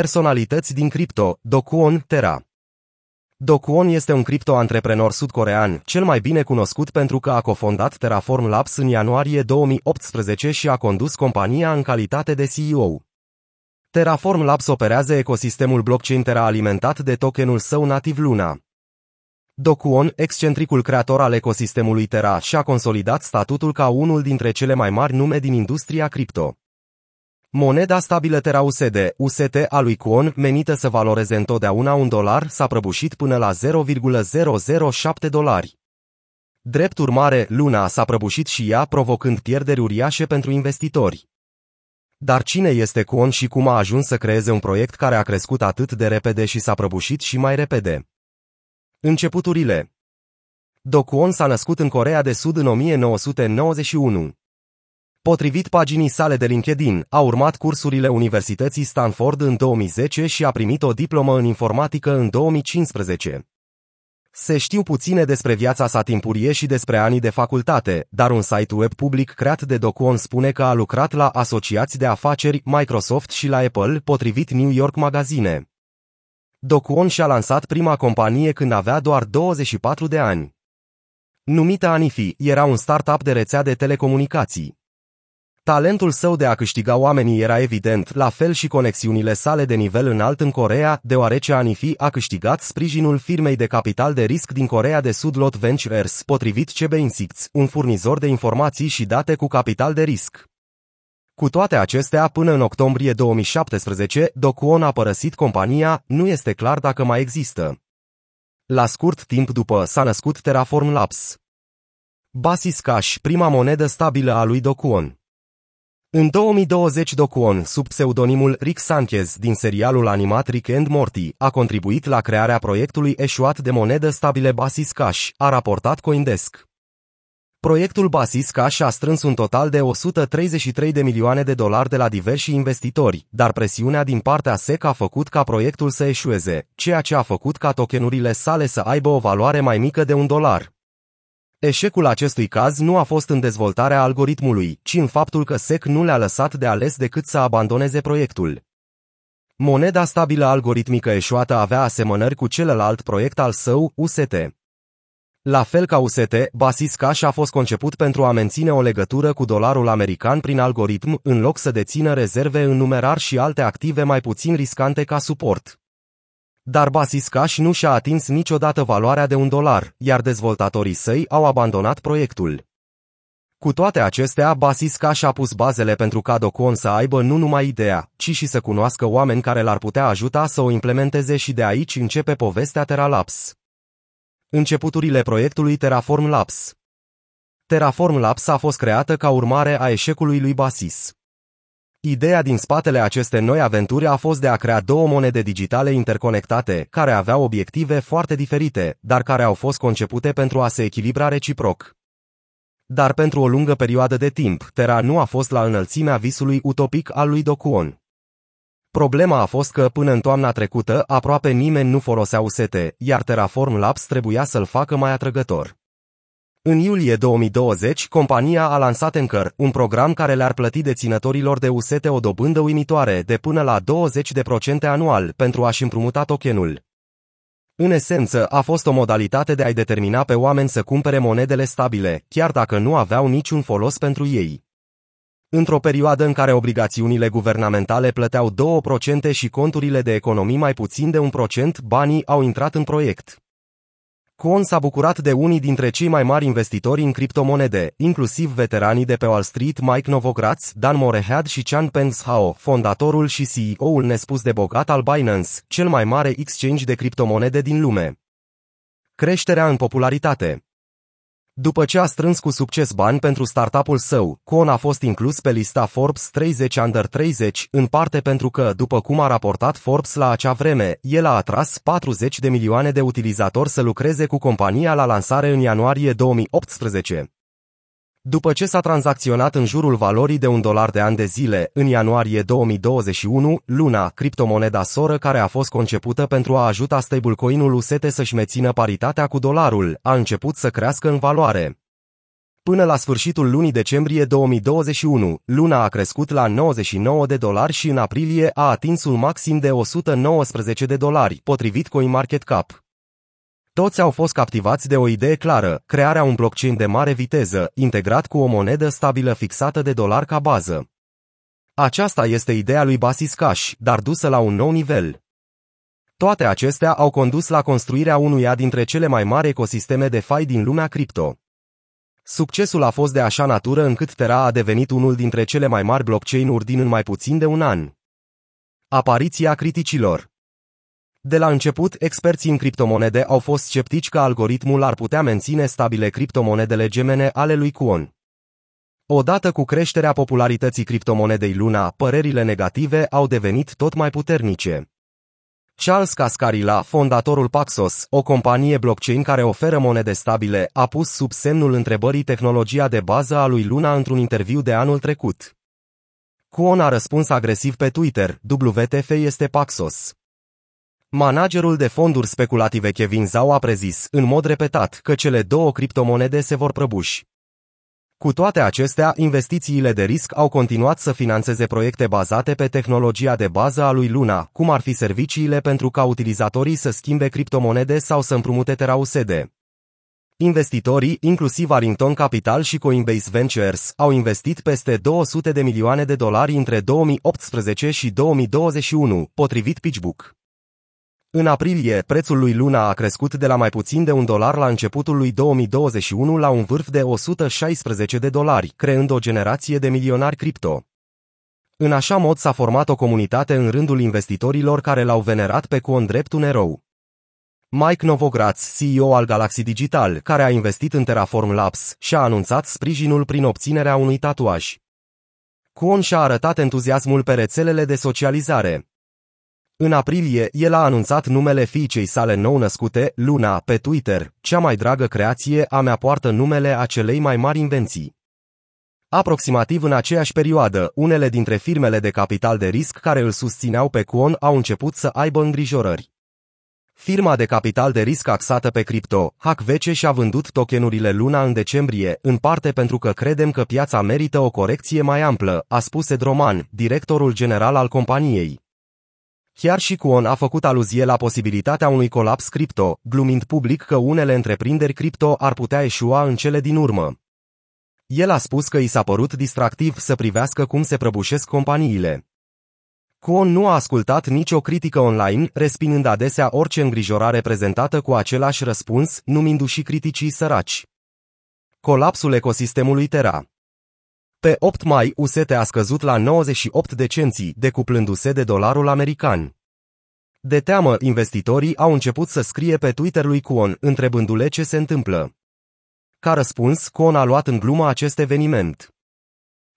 Personalități din cripto, Dokuon Terra. Dokuon este un cripto-antreprenor sud-corean, cel mai bine cunoscut pentru că a cofondat Terraform Labs în ianuarie 2018 și a condus compania în calitate de CEO. Terraform Labs operează ecosistemul blockchain Terra alimentat de tokenul său nativ Luna. Dokuon, excentricul creator al ecosistemului Terra, și-a consolidat statutul ca unul dintre cele mai mari nume din industria cripto. Moneda stabilă Terra USD, UST a lui Kwon, menită să valoreze întotdeauna un dolar, s-a prăbușit până la 0,007 dolari. Drept urmare, Luna s-a prăbușit și ea, provocând pierderi uriașe pentru investitori. Dar cine este Kwon și cum a ajuns să creeze un proiect care a crescut atât de repede și s-a prăbușit și mai repede? Începuturile Do Kwon s-a născut în Corea de Sud în 1991. Potrivit paginii sale de LinkedIn, a urmat cursurile Universității Stanford în 2010 și a primit o diplomă în informatică în 2015. Se știu puține despre viața sa timpurie și despre anii de facultate, dar un site web public creat de Dokwon spune că a lucrat la asociați de afaceri Microsoft și la Apple, potrivit New York Magazine. Dokwon și-a lansat prima companie când avea doar 24 de ani. Numită Anifi, era un startup de rețea de telecomunicații. Talentul său de a câștiga oamenii era evident, la fel și conexiunile sale de nivel înalt în Corea, deoarece Anifi a câștigat sprijinul firmei de capital de risc din Corea de Sud Lot Ventures, potrivit CB Insights, un furnizor de informații și date cu capital de risc. Cu toate acestea, până în octombrie 2017, Dokwon a părăsit compania, nu este clar dacă mai există. La scurt timp după s-a născut Terraform Labs. Basis Cash, prima monedă stabilă a lui Dokwon. În 2020 Dokwon, sub pseudonimul Rick Sanchez din serialul animat Rick and Morty, a contribuit la crearea proiectului eșuat de monedă stabile Basis Cash, a raportat Coindesk. Proiectul Basis Cash a strâns un total de 133 de milioane de dolari de la diversi investitori, dar presiunea din partea SEC a făcut ca proiectul să eșueze, ceea ce a făcut ca tokenurile sale să aibă o valoare mai mică de un dolar. Eșecul acestui caz nu a fost în dezvoltarea algoritmului, ci în faptul că SEC nu le-a lăsat de ales decât să abandoneze proiectul. Moneda stabilă algoritmică eșuată avea asemănări cu celălalt proiect al său, UST. La fel ca UST, Basis Cash a fost conceput pentru a menține o legătură cu dolarul american prin algoritm, în loc să dețină rezerve în numerar și alte active mai puțin riscante ca suport. Dar Basis Cash nu și-a atins niciodată valoarea de un dolar, iar dezvoltatorii săi au abandonat proiectul. Cu toate acestea, Basis Cash a pus bazele pentru ca Docon să aibă nu numai ideea, ci și să cunoască oameni care l-ar putea ajuta să o implementeze și de aici începe povestea Terralabs. Începuturile proiectului Terraform Labs Terraform Labs a fost creată ca urmare a eșecului lui Basis. Ideea din spatele acestei noi aventuri a fost de a crea două monede digitale interconectate, care aveau obiective foarte diferite, dar care au fost concepute pentru a se echilibra reciproc. Dar pentru o lungă perioadă de timp, Terra nu a fost la înălțimea visului utopic al lui Dokuon. Problema a fost că până în toamna trecută aproape nimeni nu folosea UST, iar Terraform Labs trebuia să-l facă mai atrăgător. În iulie 2020, compania a lansat Anchor, un program care le-ar plăti deținătorilor de UST o dobândă uimitoare de până la 20% anual pentru a-și împrumuta tokenul. În esență, a fost o modalitate de a-i determina pe oameni să cumpere monedele stabile, chiar dacă nu aveau niciun folos pentru ei. Într-o perioadă în care obligațiunile guvernamentale plăteau 2% și conturile de economii mai puțin de 1%, banii au intrat în proiect. Kwon s-a bucurat de unii dintre cei mai mari investitori în criptomonede, inclusiv veteranii de pe Wall Street Mike Novogratz, Dan Morehead și Chan Hao, fondatorul și CEO-ul nespus de bogat al Binance, cel mai mare exchange de criptomonede din lume. Creșterea în popularitate după ce a strâns cu succes bani pentru startup-ul său, Kwon a fost inclus pe lista Forbes 30 Under 30, în parte pentru că, după cum a raportat Forbes la acea vreme, el a atras 40 de milioane de utilizatori să lucreze cu compania la lansare în ianuarie 2018. După ce s-a tranzacționat în jurul valorii de un dolar de ani de zile, în ianuarie 2021, Luna, criptomoneda soră care a fost concepută pentru a ajuta stablecoin-ul UST să-și mențină paritatea cu dolarul, a început să crească în valoare. Până la sfârșitul lunii decembrie 2021, luna a crescut la 99 de dolari și în aprilie a atins un maxim de 119 de dolari, potrivit CoinMarketCap. Toți au fost captivați de o idee clară, crearea un blockchain de mare viteză, integrat cu o monedă stabilă fixată de dolar ca bază. Aceasta este ideea lui Basis Cash, dar dusă la un nou nivel. Toate acestea au condus la construirea unuia dintre cele mai mari ecosisteme de fai din lumea cripto. Succesul a fost de așa natură încât Terra a devenit unul dintre cele mai mari blockchain-uri din în mai puțin de un an. Apariția criticilor De la început, experții în criptomonede au fost sceptici că algoritmul ar putea menține stabile criptomonedele gemene ale lui Quon. Odată cu creșterea popularității criptomonedei Luna, părerile negative au devenit tot mai puternice. Charles Cascarilla, fondatorul Paxos, o companie blockchain care oferă monede stabile, a pus sub semnul întrebării tehnologia de bază a lui Luna într-un interviu de anul trecut. Kwon a răspuns agresiv pe Twitter, WTF este Paxos. Managerul de fonduri speculative Kevin Zhao a prezis, în mod repetat, că cele două criptomonede se vor prăbuși. Cu toate acestea, investițiile de risc au continuat să financeze proiecte bazate pe tehnologia de bază a lui Luna, cum ar fi serviciile pentru ca utilizatorii să schimbe criptomonede sau să împrumute TeraUSD. Investitorii, inclusiv Arlington Capital și Coinbase Ventures, au investit peste 200 de milioane de dolari între 2018 și 2021, potrivit PitchBook. În aprilie, prețul lui Luna a crescut de la mai puțin de un dolar la începutul lui 2021 la un vârf de 116 de dolari, creând o generație de milionari cripto. În așa mod s-a format o comunitate în rândul investitorilor care l-au venerat pe Quon drept un erou. Mike Novogratz, CEO al Galaxy Digital, care a investit în Terraform Labs, și-a anunțat sprijinul prin obținerea unui tatuaj. Kwon și-a arătat entuziasmul pe rețelele de socializare. În aprilie, el a anunțat numele fiicei sale nou-născute, Luna, pe Twitter, cea mai dragă creație a mea poartă numele acelei mai mari invenții. Aproximativ în aceeași perioadă, unele dintre firmele de capital de risc care îl susțineau pe Kwon au început să aibă îngrijorări. Firma de capital de risc axată pe cripto, HackVece și-a vândut tokenurile Luna în decembrie, în parte pentru că credem că piața merită o corecție mai amplă, a spus Ed Roman, directorul general al companiei. Chiar și Kwon a făcut aluzie la posibilitatea unui colaps cripto, glumind public că unele întreprinderi cripto ar putea eșua în cele din urmă. El a spus că i s-a părut distractiv să privească cum se prăbușesc companiile. Kwon nu a ascultat nicio critică online, respingând adesea orice îngrijorare prezentată cu același răspuns, numindu-și criticii săraci. Colapsul ecosistemului Terra pe 8 mai, UST a scăzut la 98 de cenții, decuplându-se de dolarul american. De teamă, investitorii au început să scrie pe Twitter lui Kwon, întrebându-le ce se întâmplă. Ca răspuns, Kwon a luat în glumă acest eveniment.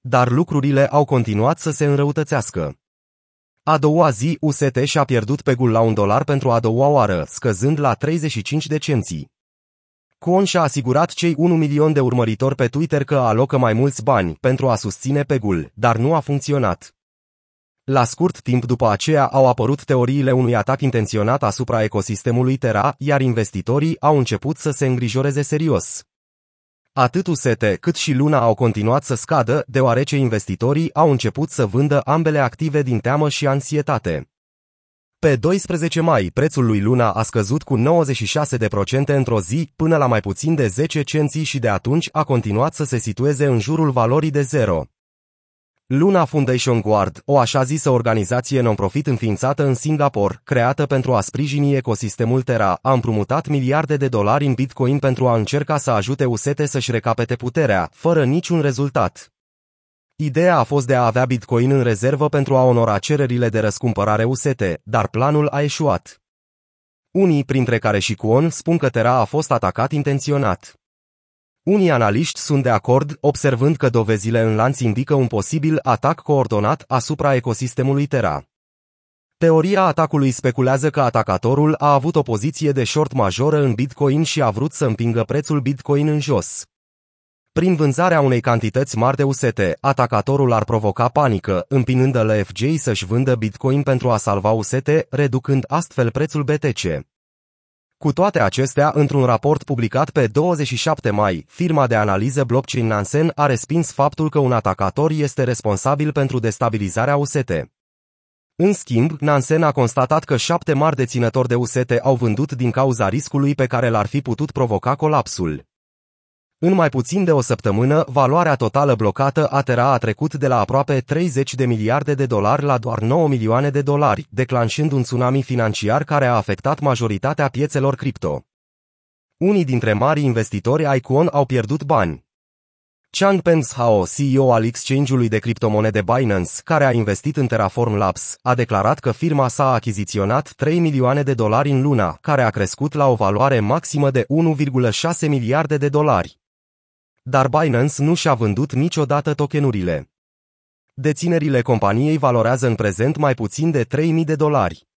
Dar lucrurile au continuat să se înrăutățească. A doua zi, UST și-a pierdut pegul la un dolar pentru a doua oară, scăzând la 35 de cenții. Kwon și-a asigurat cei 1 milion de urmăritori pe Twitter că alocă mai mulți bani pentru a susține pegul, dar nu a funcționat. La scurt timp după aceea au apărut teoriile unui atac intenționat asupra ecosistemului Terra, iar investitorii au început să se îngrijoreze serios. Atât UST cât și Luna au continuat să scadă, deoarece investitorii au început să vândă ambele active din teamă și ansietate. Pe 12 mai, prețul lui Luna a scăzut cu 96% într-o zi, până la mai puțin de 10 cenți și de atunci a continuat să se situeze în jurul valorii de zero. Luna Foundation Guard, o așa zisă organizație non-profit înființată în Singapore, creată pentru a sprijini ecosistemul Terra, a împrumutat miliarde de dolari în Bitcoin pentru a încerca să ajute UST să-și recapete puterea, fără niciun rezultat. Ideea a fost de a avea Bitcoin în rezervă pentru a onora cererile de răscumpărare UST, dar planul a eșuat. Unii, printre care și Kwon, spun că Terra a fost atacat intenționat. Unii analiști sunt de acord, observând că dovezile în lanț indică un posibil atac coordonat asupra ecosistemului Terra. Teoria atacului speculează că atacatorul a avut o poziție de short majoră în Bitcoin și a vrut să împingă prețul Bitcoin în jos. Prin vânzarea unei cantități mari de UST, atacatorul ar provoca panică, împinând LFJ să-și vândă Bitcoin pentru a salva UST, reducând astfel prețul BTC. Cu toate acestea, într-un raport publicat pe 27 mai, firma de analiză blockchain Nansen a respins faptul că un atacator este responsabil pentru destabilizarea UST. În schimb, Nansen a constatat că șapte mari deținători de UST au vândut din cauza riscului pe care l-ar fi putut provoca colapsul. În mai puțin de o săptămână, valoarea totală blocată a Terra a trecut de la aproape 30 de miliarde de dolari la doar 9 milioane de dolari, declanșând un tsunami financiar care a afectat majoritatea piețelor cripto. Unii dintre marii investitori Icon au pierdut bani. Changpeng Hao, CEO al exchange-ului de criptomonede Binance, care a investit în Terraform Labs, a declarat că firma s-a achiziționat 3 milioane de dolari în luna, care a crescut la o valoare maximă de 1,6 miliarde de dolari. Dar Binance nu și-a vândut niciodată tokenurile. Deținerile companiei valorează în prezent mai puțin de 3.000 de dolari.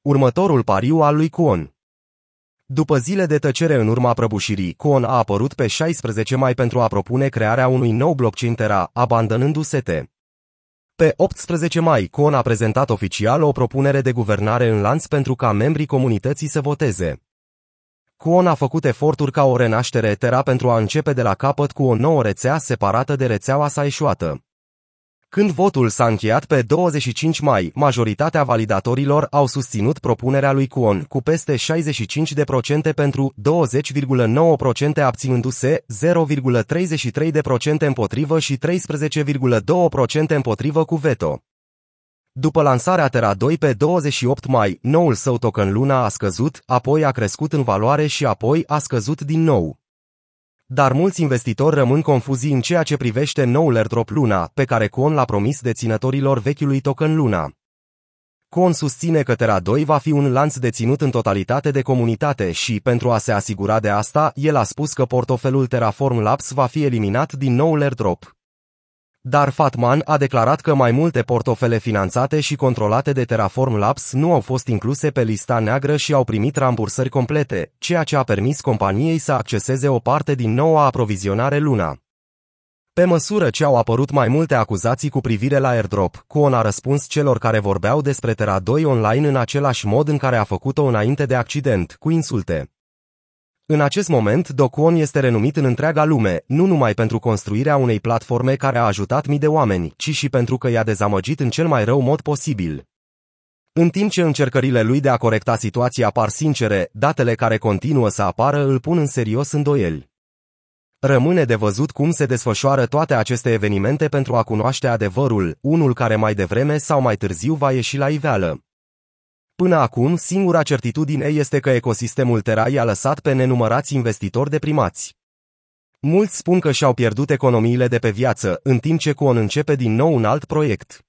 Următorul pariu al lui Kwon după zile de tăcere în urma prăbușirii, Kwon a apărut pe 16 mai pentru a propune crearea unui nou blockchain Terra, abandonându-se te. Pe 18 mai, Kwon a prezentat oficial o propunere de guvernare în lanț pentru ca membrii comunității să voteze. Kwon a făcut eforturi ca o renaștere Terra pentru a începe de la capăt cu o nouă rețea separată de rețeaua sa eșuată. Când votul s-a încheiat pe 25 mai, majoritatea validatorilor au susținut propunerea lui Kwon cu peste 65% pentru 20,9% abținându-se, 0,33% împotrivă și 13,2% împotrivă cu veto. După lansarea Terra 2 pe 28 mai, noul său token Luna a scăzut, apoi a crescut în valoare și apoi a scăzut din nou. Dar mulți investitori rămân confuzi în ceea ce privește noul airdrop Luna, pe care Con l-a promis deținătorilor vechiului token Luna. Con susține că Terra 2 va fi un lanț deținut în totalitate de comunitate și, pentru a se asigura de asta, el a spus că portofelul Terraform Labs va fi eliminat din noul airdrop. Dar Fatman a declarat că mai multe portofele finanțate și controlate de Terraform Labs nu au fost incluse pe lista neagră și au primit rambursări complete, ceea ce a permis companiei să acceseze o parte din noua aprovizionare Luna. Pe măsură ce au apărut mai multe acuzații cu privire la airdrop, Kwon a răspuns celor care vorbeau despre Terra 2 online în același mod în care a făcut-o înainte de accident, cu insulte. În acest moment, Dokwon este renumit în întreaga lume, nu numai pentru construirea unei platforme care a ajutat mii de oameni, ci și pentru că i-a dezamăgit în cel mai rău mod posibil. În timp ce încercările lui de a corecta situația par sincere, datele care continuă să apară îl pun în serios îndoieli. Rămâne de văzut cum se desfășoară toate aceste evenimente pentru a cunoaște adevărul, unul care mai devreme sau mai târziu va ieși la iveală. Până acum, singura certitudine este că ecosistemul Terra i-a lăsat pe nenumărați investitori deprimați. Mulți spun că și-au pierdut economiile de pe viață, în timp ce Coon începe din nou un alt proiect.